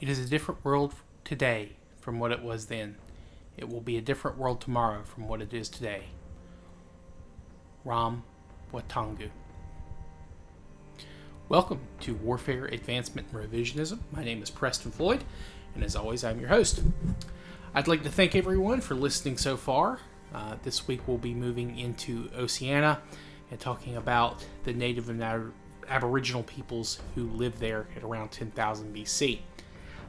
It is a different world today from what it was then. It will be a different world tomorrow from what it is today. Ram Watangu. Welcome to Warfare Advancement and Revisionism. My name is Preston Floyd, and as always, I'm your host. I'd like to thank everyone for listening so far. Uh, this week we'll be moving into Oceania and talking about the native and ab- aboriginal peoples who lived there at around 10,000 BC.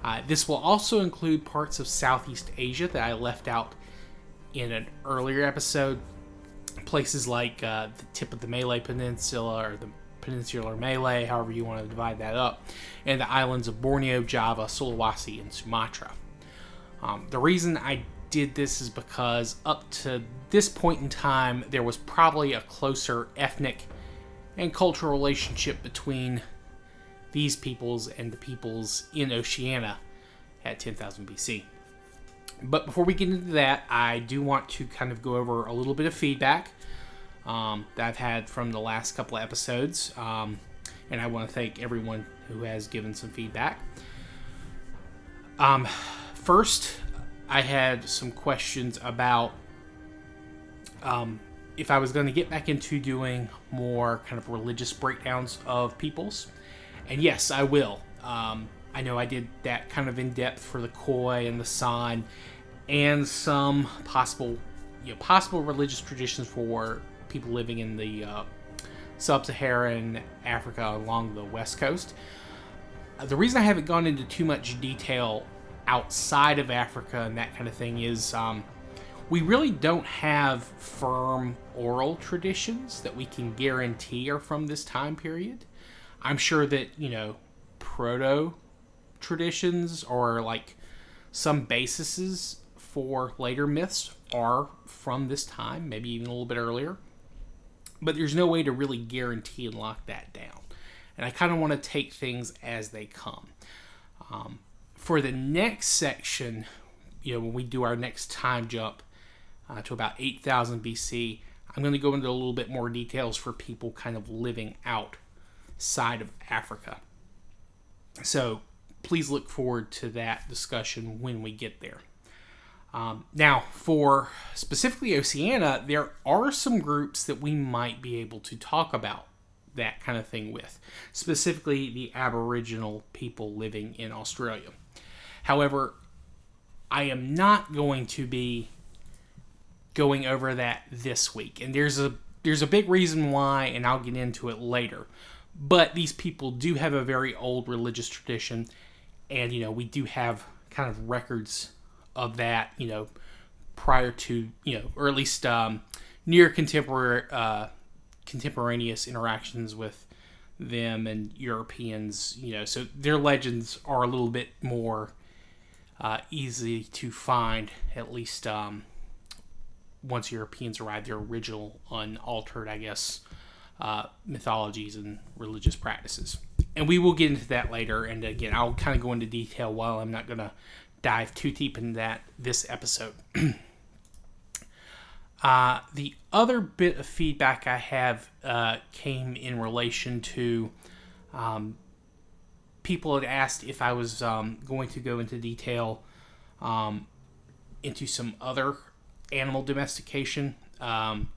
Uh, this will also include parts of Southeast Asia that I left out in an earlier episode. Places like uh, the tip of the Malay Peninsula or the Peninsular Malay, however you want to divide that up, and the islands of Borneo, Java, Sulawesi, and Sumatra. Um, the reason I did this is because up to this point in time, there was probably a closer ethnic and cultural relationship between these peoples and the peoples in Oceania at 10,000 BC. But before we get into that, I do want to kind of go over a little bit of feedback um, that I've had from the last couple of episodes. Um, and I want to thank everyone who has given some feedback. Um, first, I had some questions about um, if I was going to get back into doing more kind of religious breakdowns of peoples. And yes, I will. Um, I know I did that kind of in depth for the Khoi and the San, and some possible, you know, possible religious traditions for people living in the uh, sub-Saharan Africa along the west coast. Uh, the reason I haven't gone into too much detail outside of Africa and that kind of thing is um, we really don't have firm oral traditions that we can guarantee are from this time period. I'm sure that, you know, proto traditions or like some bases for later myths are from this time, maybe even a little bit earlier. But there's no way to really guarantee and lock that down. And I kind of want to take things as they come. Um, for the next section, you know, when we do our next time jump uh, to about 8000 BC, I'm going to go into a little bit more details for people kind of living outside of Africa. So please look forward to that discussion when we get there. Um, now, for specifically Oceania, there are some groups that we might be able to talk about that kind of thing with, specifically the Aboriginal people living in Australia. However, I am not going to be going over that this week, and there's a there's a big reason why, and I'll get into it later. But these people do have a very old religious tradition, and you know we do have kind of records of that, you know, prior to you know, or at least um, near contemporary uh, contemporaneous interactions with them and Europeans, you know, so their legends are a little bit more uh, easy to find, at least um, once Europeans arrived, their original, unaltered, I guess, uh, mythologies and religious practices. And we will get into that later. And again, I'll kind of go into detail while I'm not going to dive too deep into that this episode. uh, the other bit of feedback I have uh, came in relation to um, people had asked if I was um, going to go into detail um, into some other animal domestication, um,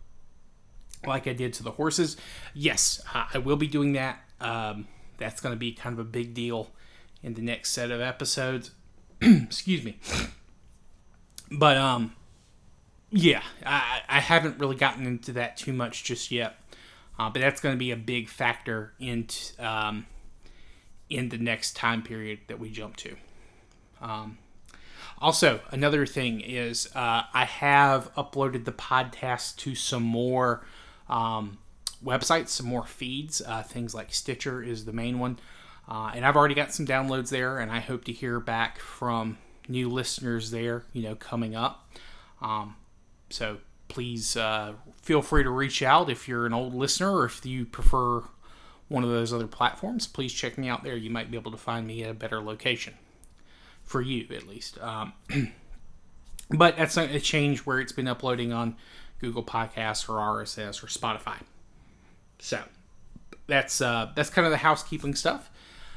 like I did to the horses. Yes, I will be doing that. Um, that's going to be kind of a big deal in the next set of episodes. Excuse me. But um, yeah, I, I haven't really gotten into that too much just yet. Uh, but that's going to be a big factor in um, in the next time period that we jump to. Um, also, another thing is uh, I have uploaded the podcast to some more um, websites, some more feeds. Uh, things like Stitcher is the main one. Uh, and I've already got some downloads there, and I hope to hear back from new listeners there, you know, coming up. Um, so please uh, feel free to reach out if you're an old listener or if you prefer one of those other platforms. Please check me out there. You might be able to find me at a better location for you, at least. Um, but that's a change where it's been uploading on Google Podcasts or RSS or Spotify. So that's uh, that's kind of the housekeeping stuff.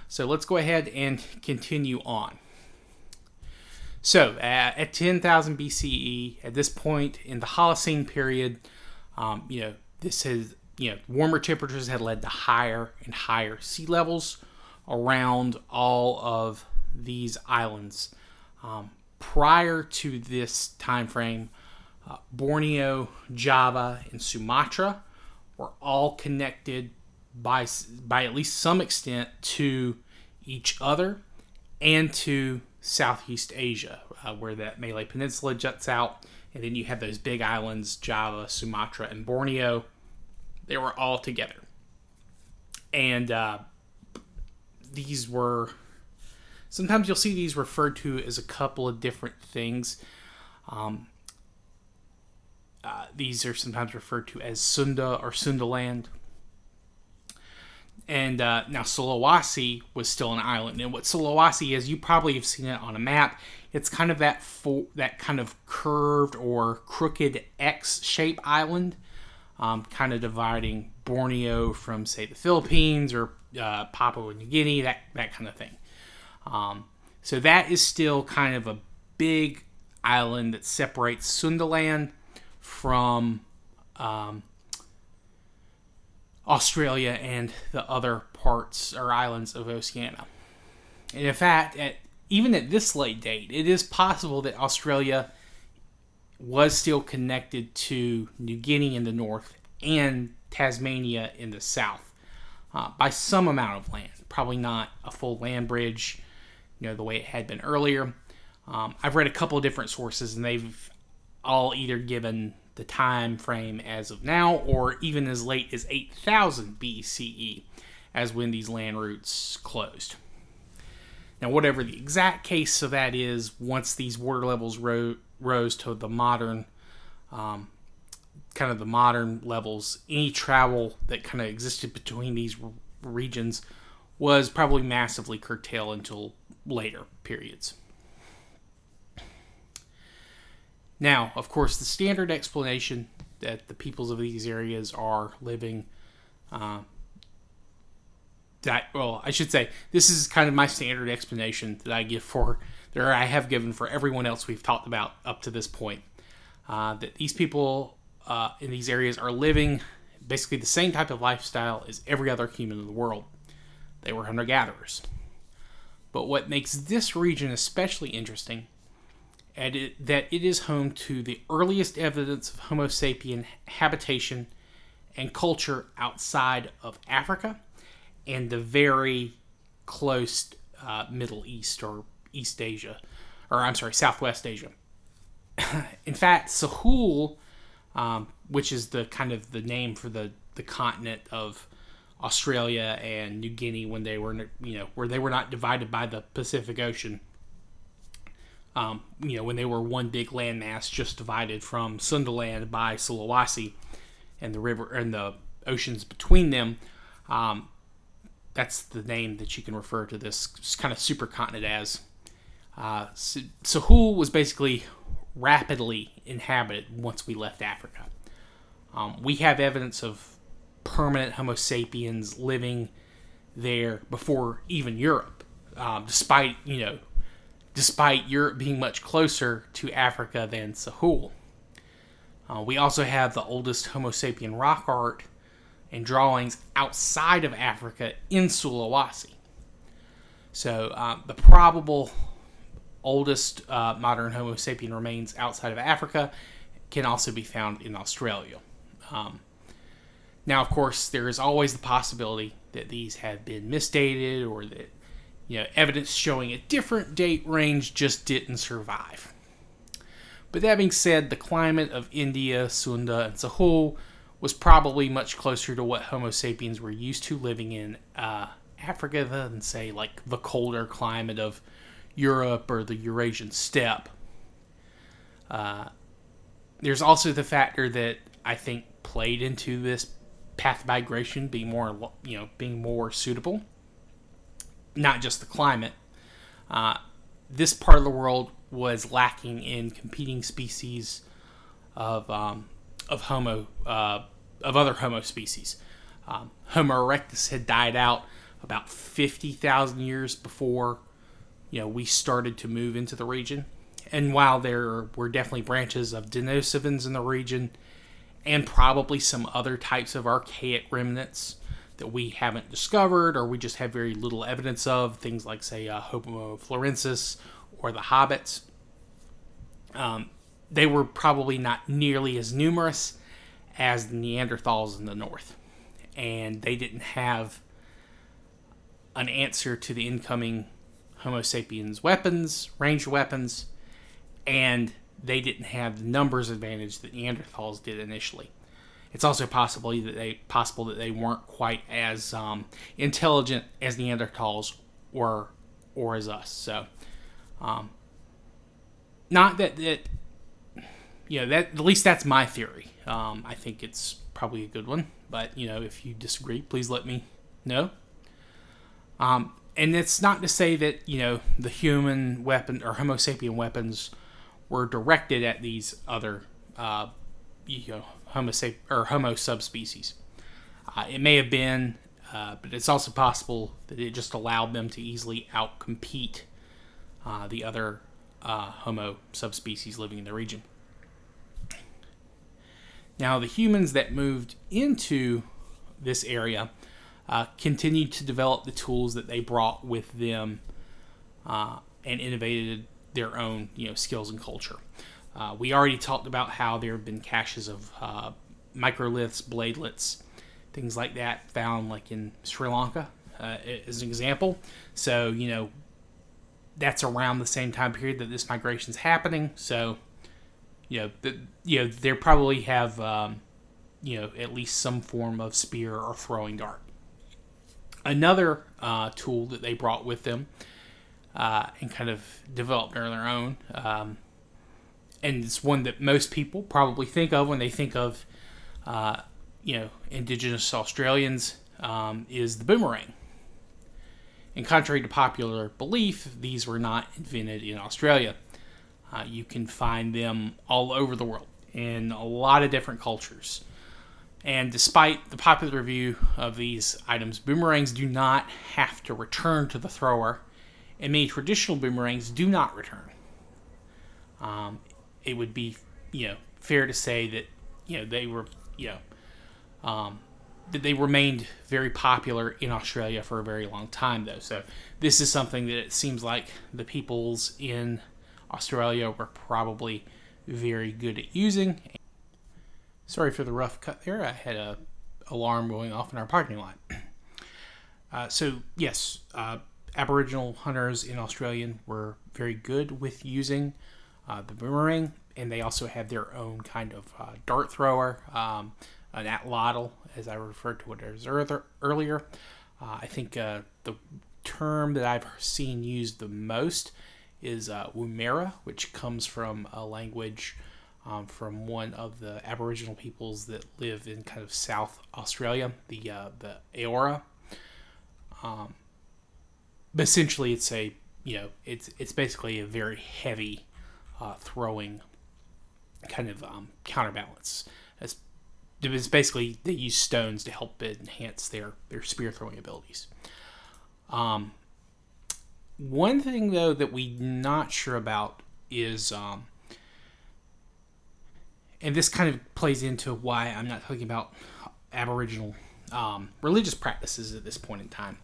So let's go ahead and continue on. So at, at 10,000 BCE, at this point in the Holocene period, um, you know, this has, you know, warmer temperatures had led to higher and higher sea levels around all of these islands. Um, prior to this time frame, uh, Borneo, Java, and Sumatra were all connected by by at least some extent to each other and to Southeast Asia, uh, where that Malay Peninsula juts out, and then you have those big islands Java, Sumatra, and Borneo. They were all together, and uh, these were sometimes you'll see these referred to as a couple of different things. Um, uh, these are sometimes referred to as Sunda or Sundaland. And uh, now Sulawesi was still an island. And what Sulawesi is, you probably have seen it on a map. It's kind of that fo- that kind of curved or crooked X-shaped island, um, kind of dividing Borneo from, say, the Philippines or uh, Papua New Guinea, that that kind of thing. Um, so that is still kind of a big island that separates Sundaland from um, Australia and the other parts or islands of Oceania. And in fact, at, even at this late date, it is possible that Australia was still connected to New Guinea in the north and Tasmania in the south uh, by some amount of land. Probably not a full land bridge, you know, the way it had been earlier. Um, I've read a couple of different sources, and they've all either given the time frame as of now, or even as late as 8000 BCE, as when these land routes closed. Now, whatever the exact case of that is, once these water levels ro- rose to the modern, um, kind of the modern levels, any travel that kind of existed between these regions was probably massively curtailed until later periods. Now, of course, the standard explanation that the peoples of these areas are living uh, that well, I should say this is kind of my standard explanation that I give for that I have given for everyone else we've talked about up to this point. Uh, that these people uh, in these areas are living basically the same type of lifestyle as every other human in the world. They were hunter gatherers. But what makes this region especially interesting and it, that it is home to the earliest evidence of Homo sapien habitation and culture outside of Africa and the very close uh, Middle East or East Asia, or I'm sorry, Southwest Asia. In fact, Sahul, um, which is the kind of the name for the, the continent of Australia and New Guinea when they were, you know, where they were not divided by the Pacific Ocean, um, you know, when they were one big landmass just divided from Sundaland by Sulawesi and the river and the oceans between them. Um, that's the name that you can refer to this kind of supercontinent as. Uh, Sahul was basically rapidly inhabited once we left Africa. Um, we have evidence of permanent Homo sapiens living there before even Europe, um, despite you know despite Europe being much closer to Africa than Sahul. Uh, we also have the oldest Homo sapien rock art and drawings outside of Africa in Sulawesi. So uh, the probable oldest uh, modern Homo sapien remains outside of Africa can also be found in Australia. Um, now, of course, there is always the possibility that these have been misdated or that you know, evidence showing a different date range just didn't survive. But that being said, the climate of India, Sunda, and Sahul was probably much closer to what Homo sapiens were used to living in uh, Africa than, say, like the colder climate of Europe or the Eurasian steppe. Uh, there's also the factor that I think played into this path migration being more, you know, being more suitable not just the climate. Uh, this part of the world was lacking in competing species of um, of Homo uh, of other Homo species. Um, Homo erectus had died out about fifty thousand years before you know we started to move into the region, And while there were definitely branches of Denisovans in the region, and probably some other types of archaic remnants that we haven't discovered or we just have very little evidence of, things like, say, uh, Homo florensis or the hobbits, um, they were probably not nearly as numerous as the Neanderthals in the north. And they didn't have an answer to the incoming Homo sapiens weapons, ranged weapons, and they didn't have the numbers advantage that Neanderthals did initially. It's also possible that they possible that they weren't quite as um, intelligent as Neanderthals were or as us. So, um, not that that you know that at least that's my theory. Um, I think it's probably a good one, but you know if you disagree, please let me know. Um, and it's not to say that you know the human weapon or Homo sapien weapons were directed at these other uh, you know Homo or Homo subspecies. Uh, it may have been, uh, but it's also possible that it just allowed them to easily outcompete uh, the other uh, Homo subspecies living in the region. Now, the humans that moved into this area uh, continued to develop the tools that they brought with them uh, and innovated their own you know skills and culture. Uh, we already talked about how there have been caches of uh, microliths, bladelets, things like that found like in Sri Lanka uh, as an example. So you know that's around the same time period that this migration is happening. So you know the, you know they probably have um, you know at least some form of spear or throwing dart another uh, tool that they brought with them uh, and kind of developed on their own. Um, and it's one that most people probably think of when they think of, uh, you know, Indigenous Australians um, is the boomerang. And contrary to popular belief, these were not invented in Australia. Uh, you can find them all over the world in a lot of different cultures. And despite the popular view of these items, boomerangs do not have to return to the thrower, and many traditional boomerangs do not return. Um, it would be, you know, fair to say that, you know, they were, you know, um, that they remained very popular in Australia for a very long time, though. So this is something that it seems like the peoples in Australia were probably very good at using Sorry for the rough cut there. I had a alarm going off in our parking lot. Uh, so yes, uh, Aboriginal hunters in Australia were very good with using uh, the boomerang, and they also had their own kind of uh, dart thrower, um, an atlatl, as I referred to it as earlier. Uh, I think uh, the term that I've seen used the most is uh, Woomera, which comes from a language um, from one of the Aboriginal peoples that live in kind of South Australia, the uh, the Eora. Um, essentially, it's a you know it's it's basically a very heavy uh, throwing kind of um, counterbalance. It's, it's basically they use stones to help enhance their their spear throwing abilities. Um, one thing though that we're not sure about is um, and this kind of plays into why I'm not talking about Aboriginal um, religious practices at this point in time.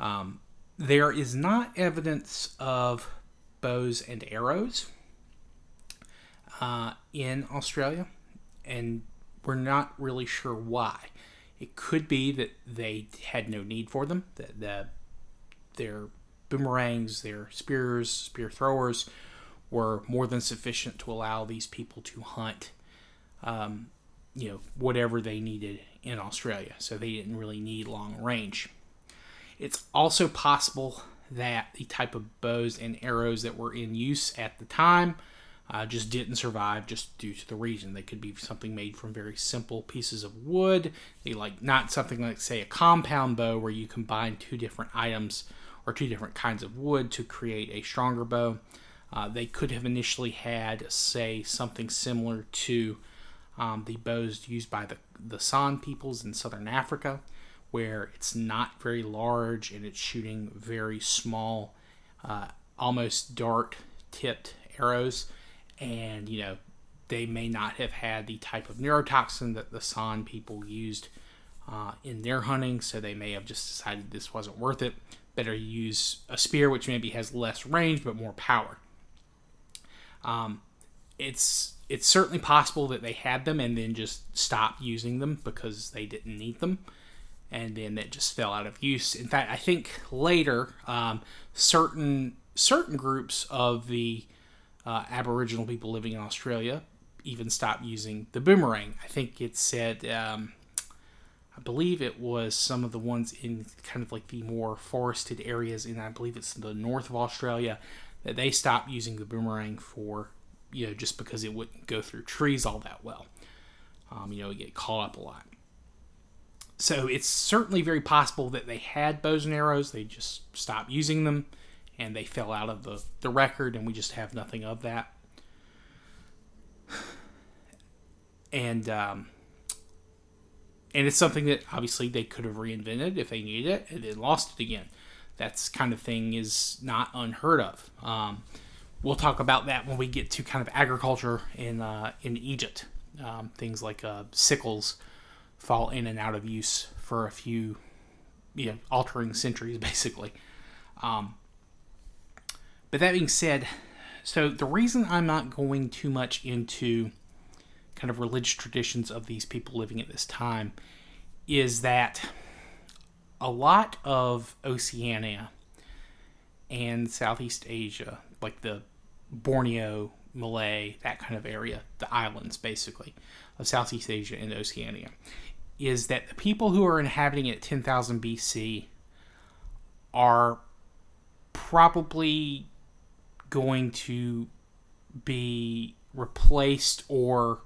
Um, there is not evidence of bows and arrows uh, in Australia, and we're not really sure why. It could be that they had no need for them, that the, their boomerangs, their spears, spear throwers were more than sufficient to allow these people to hunt, um, you know, whatever they needed in Australia. So they didn't really need long range. It's also possible that the type of bows and arrows that were in use at the time uh, just didn't survive just due to the reason. They could be something made from very simple pieces of wood. They like not something like say a compound bow where you combine two different items or two different kinds of wood to create a stronger bow. Uh, they could have initially had, say, something similar to um, the bows used by the, the San peoples in southern Africa, where it's not very large and it's shooting very small, uh, almost dart tipped arrows, and you know they may not have had the type of neurotoxin that the San people used uh, in their hunting, so they may have just decided this wasn't worth it. Better use a spear, which maybe has less range but more power. Um, it's it's certainly possible that they had them and then just stopped using them because they didn't need them, and then that just fell out of use. In fact, I think later um, certain certain groups of the uh, Aboriginal people living in Australia even stopped using the boomerang. I think it said, um, I believe it was some of the ones in kind of like the more forested areas, and I believe it's the north of Australia, that they stopped using the boomerang for, you know, just because it wouldn't go through trees all that well. Um, you know, it get caught up a lot. So it's certainly very possible that they had bows and arrows, they just stopped using them, and they fell out of the, the record, and we just have nothing of that. and um, and it's something that obviously they could have reinvented if they needed it and then lost it again. That's kind of thing is not unheard of. Um, we'll talk about that when we get to kind of agriculture in uh, in Egypt. Um, things like uh, sickles fall in and out of use for a few, you know, altering centuries basically. Um, but that being said, so the reason I'm not going too much into kind of religious traditions of these people living at this time is that a lot of Oceania and Southeast Asia, like the Borneo, Malay, that kind of area, the islands basically of Southeast Asia and Oceania, is that the people who are inhabiting it at 10,000 BC are probably going to be replaced or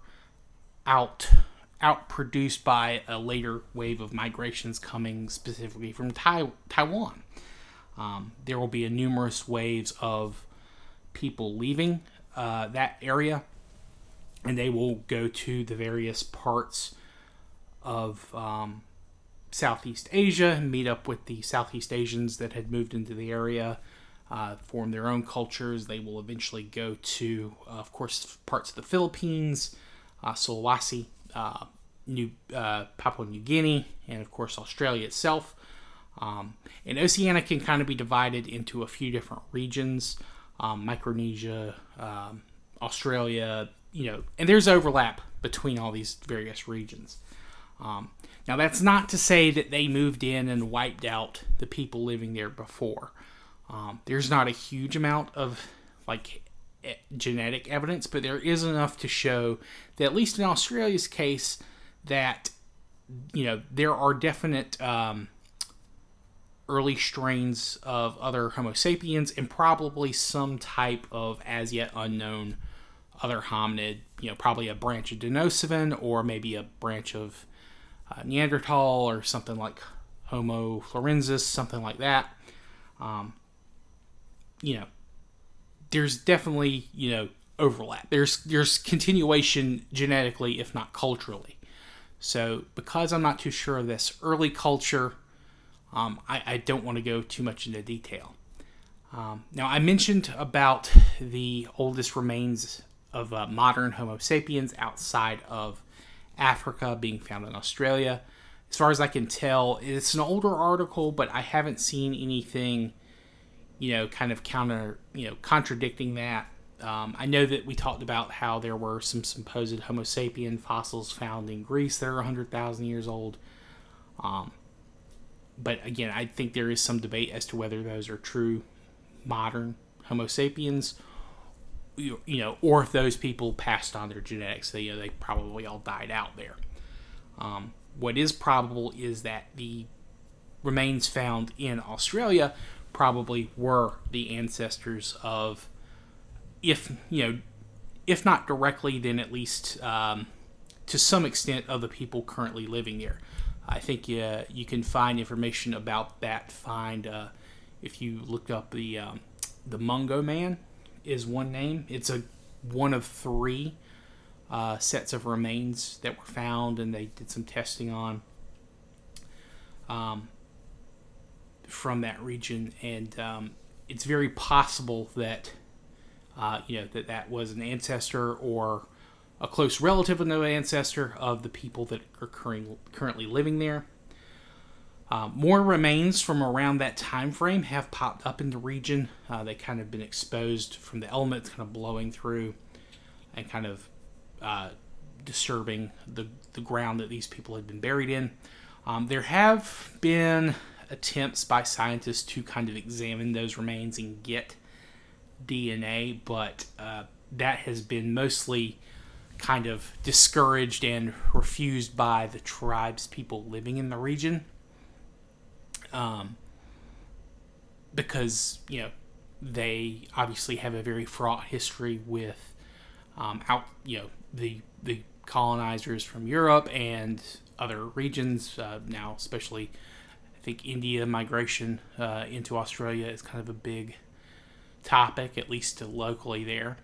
out outproduced by a later wave of migrations coming specifically from tai- Taiwan. Um, there will be a numerous waves of people leaving uh, that area, and they will go to the various parts of um, Southeast Asia and meet up with the Southeast Asians that had moved into the area. Uh, form their own cultures. They will eventually go to, uh, of course, parts of the Philippines, uh, Sulawesi, uh, New uh, Papua New Guinea, and of course Australia itself. Um, and Oceania can kind of be divided into a few different regions: um, Micronesia, um, Australia, you know, and there's overlap between all these various regions. Um, now, that's not to say that they moved in and wiped out the people living there before. Um, there's not a huge amount of like genetic evidence, but there is enough to show that, at least in Australia's case, that you know there are definite um, early strains of other Homo sapiens and probably some type of as yet unknown other hominid. You know, probably a branch of Denisovan or maybe a branch of uh, Neanderthal or something like Homo florensis, something like that. Um, you know, there's definitely you know overlap. There's there's continuation genetically, if not culturally. So because I'm not too sure of this early culture, um, I, I, don't want to go too much into detail. Um, now I mentioned about the oldest remains of uh, modern Homo sapiens outside of Africa being found in Australia. As far as I can tell, it's an older article, but I haven't seen anything you know, kind of counter, you know, contradicting that. Um, I know that we talked about how there were some supposed Homo sapien fossils found in Greece that are 100,000 years old. Um, but again, I think there is some debate as to whether those are true modern Homo sapiens, you, you know, or if those people passed on their genetics. They, you know, they probably all died out there. Um, what is probable is that the remains found in Australia probably were the ancestors of, if you know, if not directly, then at least um, to some extent of the people currently living there. I think uh, you can find information about that. Find uh, if you look up the um, the Mungo Man is one name. It's a one of three uh, sets of remains that were found, and they did some testing on. Um, from that region, and um, it's very possible that uh, you know, that that was an ancestor or a close relative of no ancestor of the people that are currently living there. Uh, more remains from around that time frame have popped up in the region. Uh, they kind of been exposed from the elements kind of blowing through and kind of uh, disturbing the, the ground that these people had been buried in. Um, there have been attempts by scientists to kind of examine those remains and get DNA, but uh, that has been mostly kind of discouraged and refused by the tribes people living in the region. Um, because, you know, they obviously have a very fraught history with um, out, you know, the the colonizers from Europe and other regions. Uh, now, especially, I think India migration uh, into Australia is kind of a big topic, at least locally there.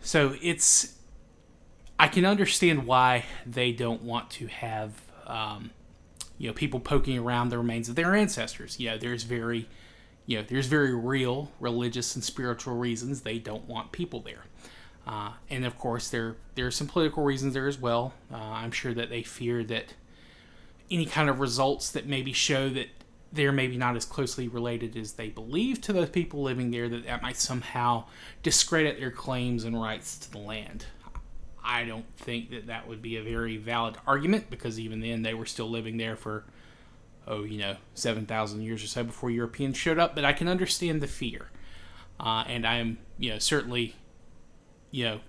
So it's, I can understand why they don't want to have, um, you know, people poking around the remains of their ancestors. You know, there's very, you know, there's very real religious and spiritual reasons they don't want people there. Uh, and of course, there there are some political reasons there as well. Uh, I'm sure that they fear that any kind of results that maybe show that they're maybe not as closely related as they believe to the people living there, that that might somehow discredit their claims and rights to the land. I don't think that that would be a very valid argument because even then they were still living there for, oh, you know, 7,000 years or so before Europeans showed up. But I can understand the fear. Uh, and I am, you know, certainly you know,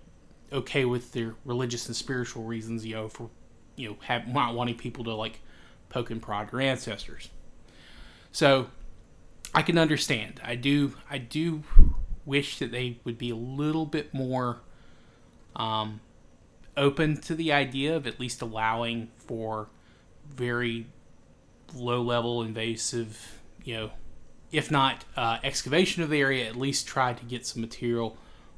okay with their religious and spiritual reasons, you know, for you know, have, not wanting people to like poke and prod their ancestors. So I can understand. I do. I do wish that they would be a little bit more um, open to the idea of at least allowing for very low level invasive, you know, if not uh, excavation of the area, at least try to get some material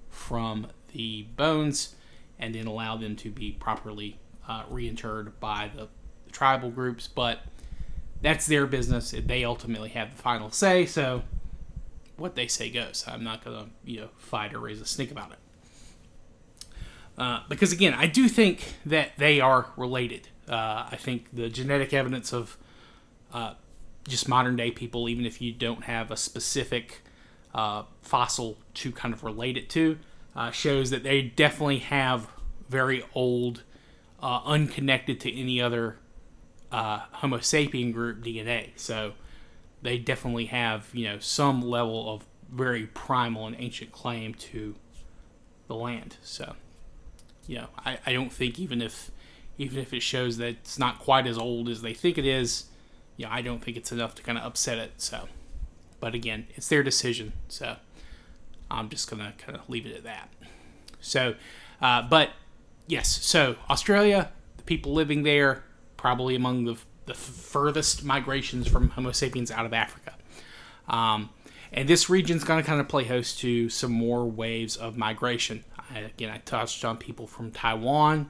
from the bones and then allow them to be properly uh, reinterred by the tribal groups. But that's their business. They ultimately have the final say. So what they say goes. I'm not gonna you know fight or raise a stink about it. Uh, because again, I do think that they are related. Uh, I think the genetic evidence of uh, just modern day people, even if you don't have a specific uh, fossil to kind of relate it to, uh, shows that they definitely have very old, uh, unconnected to any other uh, Homo sapien group DNA. So they definitely have, you know, some level of very primal and ancient claim to the land. So, you know, I, I don't think even if even if it shows that it's not quite as old as they think it is, you know, I don't think it's enough to kind of upset it. So, but again, it's their decision. So. I'm just to kind of leave it at that. So, uh, but yes, so Australia, the people living there, probably among the, the furthest migrations from Homo sapiens out of Africa. Um, and this region's going to kind of play host to some more waves of migration. I, again, I touched on people from Taiwan.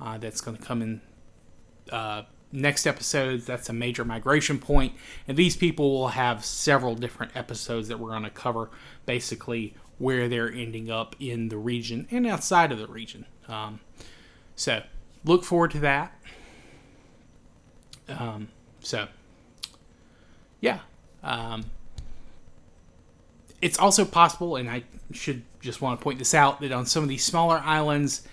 Uh, that's going to come in uh, next episodes. That's a major migration point, and these people will have several different episodes that we're going to cover basically where they're ending up in the region and outside of the region. Um, so look forward to that. Um, so yeah. Um, it's also possible, and I should just want to point this out, that on some of these smaller islands,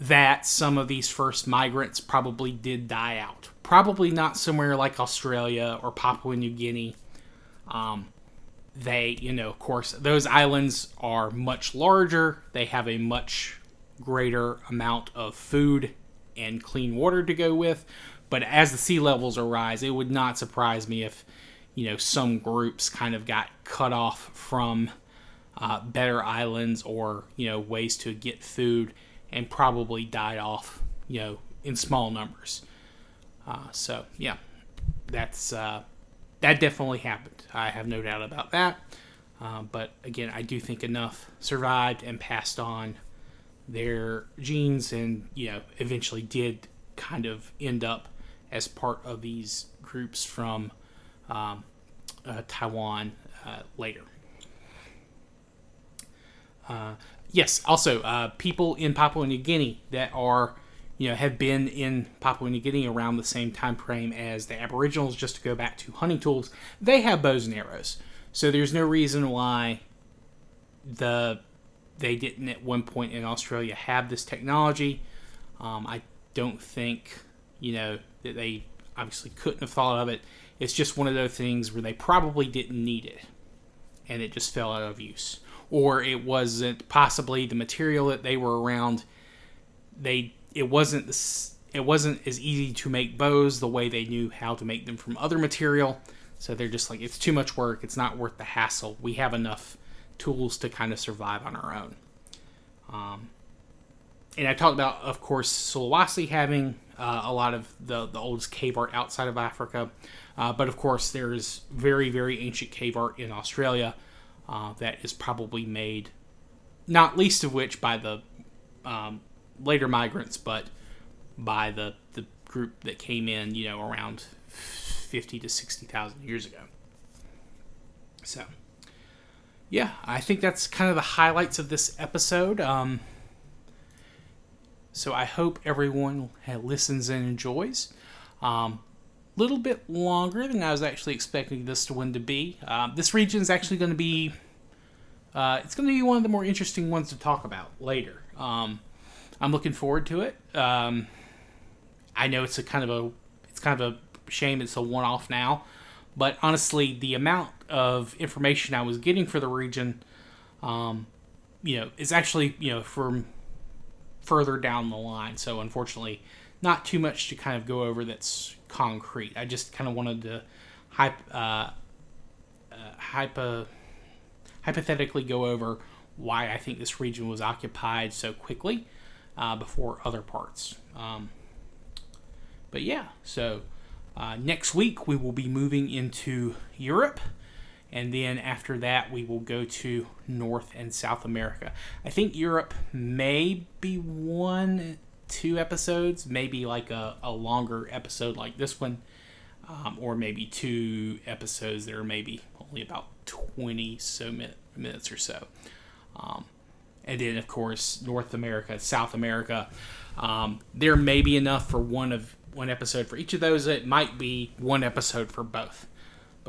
that some of these first migrants probably did die out. Probably not somewhere like Australia or Papua New Guinea. Um, they, you know, of course, those islands are much larger. They have a much greater amount of food and clean water to go with. But as the sea levels rise, it would not surprise me if, you know, some groups kind of got cut off from uh, better islands or, you know, ways to get food and probably died off, you know, in small numbers. Uh, so, yeah, that's. Uh, that definitely happened. I have no doubt about that. Uh, but again, I do think enough survived and passed on their genes, and you know, eventually did kind of end up as part of these groups from um, uh, Taiwan uh, later. Uh, yes, also uh, people in Papua New Guinea that are, you know, have been in Papua New Guinea around the same time frame as the Aboriginals. Just to go back to hunting tools, they have bows and arrows. So there's no reason why the they didn't at one point in Australia have this technology. Um, I don't think you know that they obviously couldn't have thought of it. It's just one of those things where they probably didn't need it, and it just fell out of use, or it wasn't possibly the material that they were around. They it wasn't this it wasn't as easy to make bows the way they knew how to make them from other material. So they're just like it's too much work. It's not worth the hassle. We have enough tools to kind of survive on our own. Um, and I talked about, of course, Sulawesi having uh, a lot of the, the oldest cave art outside of Africa. Uh, but of course, there's very, very ancient cave art in Australia uh, that is probably made, not least of which by the um, later migrants, but by the, the group that came in, you know, around 50 to 60,000 years ago. So, yeah, I think that's kind of the highlights of this episode. Um, so I hope everyone listens and enjoys. A um, little bit longer than I was actually expecting this one to be. Uh, this region is actually going to be. Uh, it's going to be one of the more interesting ones to talk about later. Um, I'm looking forward to it. Um, I know it's a kind of a it's kind of a shame it's a one-off now, but honestly, the amount of information I was getting for the region, um, you know, is actually you know from further down the line. So unfortunately, not too much to kind of go over that's concrete. I just kind of wanted to hype, uh, uh, hypo, hypothetically go over why I think this region was occupied so quickly uh, before other parts. Um, but yeah, so uh, next week we will be moving into Europe and then after that we will go to North and South America. I think Europe may be one, two episodes, maybe like a, a longer episode like this one, um, or maybe two episodes that are maybe only about 20 so min- minutes or so. Um, and then, of course, North America, South America. Um, there may be enough for one of one episode for each of those. It might be one episode for both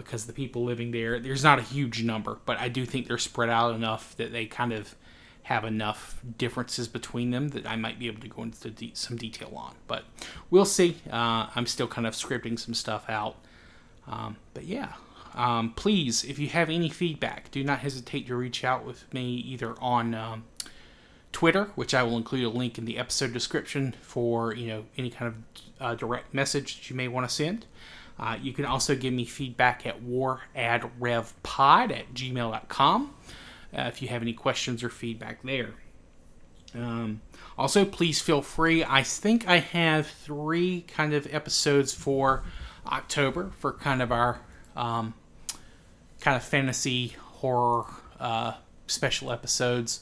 because the people living there, there's not a huge number, but I do think they're spread out enough that they kind of have enough differences between them that I might be able to go into de- some detail on. But we'll see. Uh, I'm still kind of scripting some stuff out. Um, but yeah, um, please, if you have any feedback, do not hesitate to reach out with me either on um, Twitter, which I will include a link in the episode description for you know any kind of uh, direct message that you may want to send. Uh, you can also give me feedback at waradrevpod at gmail.com uh, if you have any questions or feedback there. Um, also, please feel free. I think I have three kind of episodes for October for kind of our um, kind of fantasy horror uh, special episodes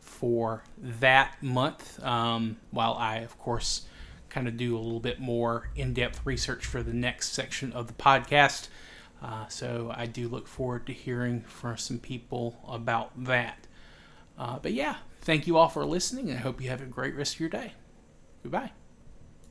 for that month. Um, while I, of course, kind of do a little bit more in depth research for the next section of the podcast. Uh, so I do look forward to hearing from some people about that. Uh, but yeah, thank you all for listening, I hope you have a great rest of your day. Goodbye.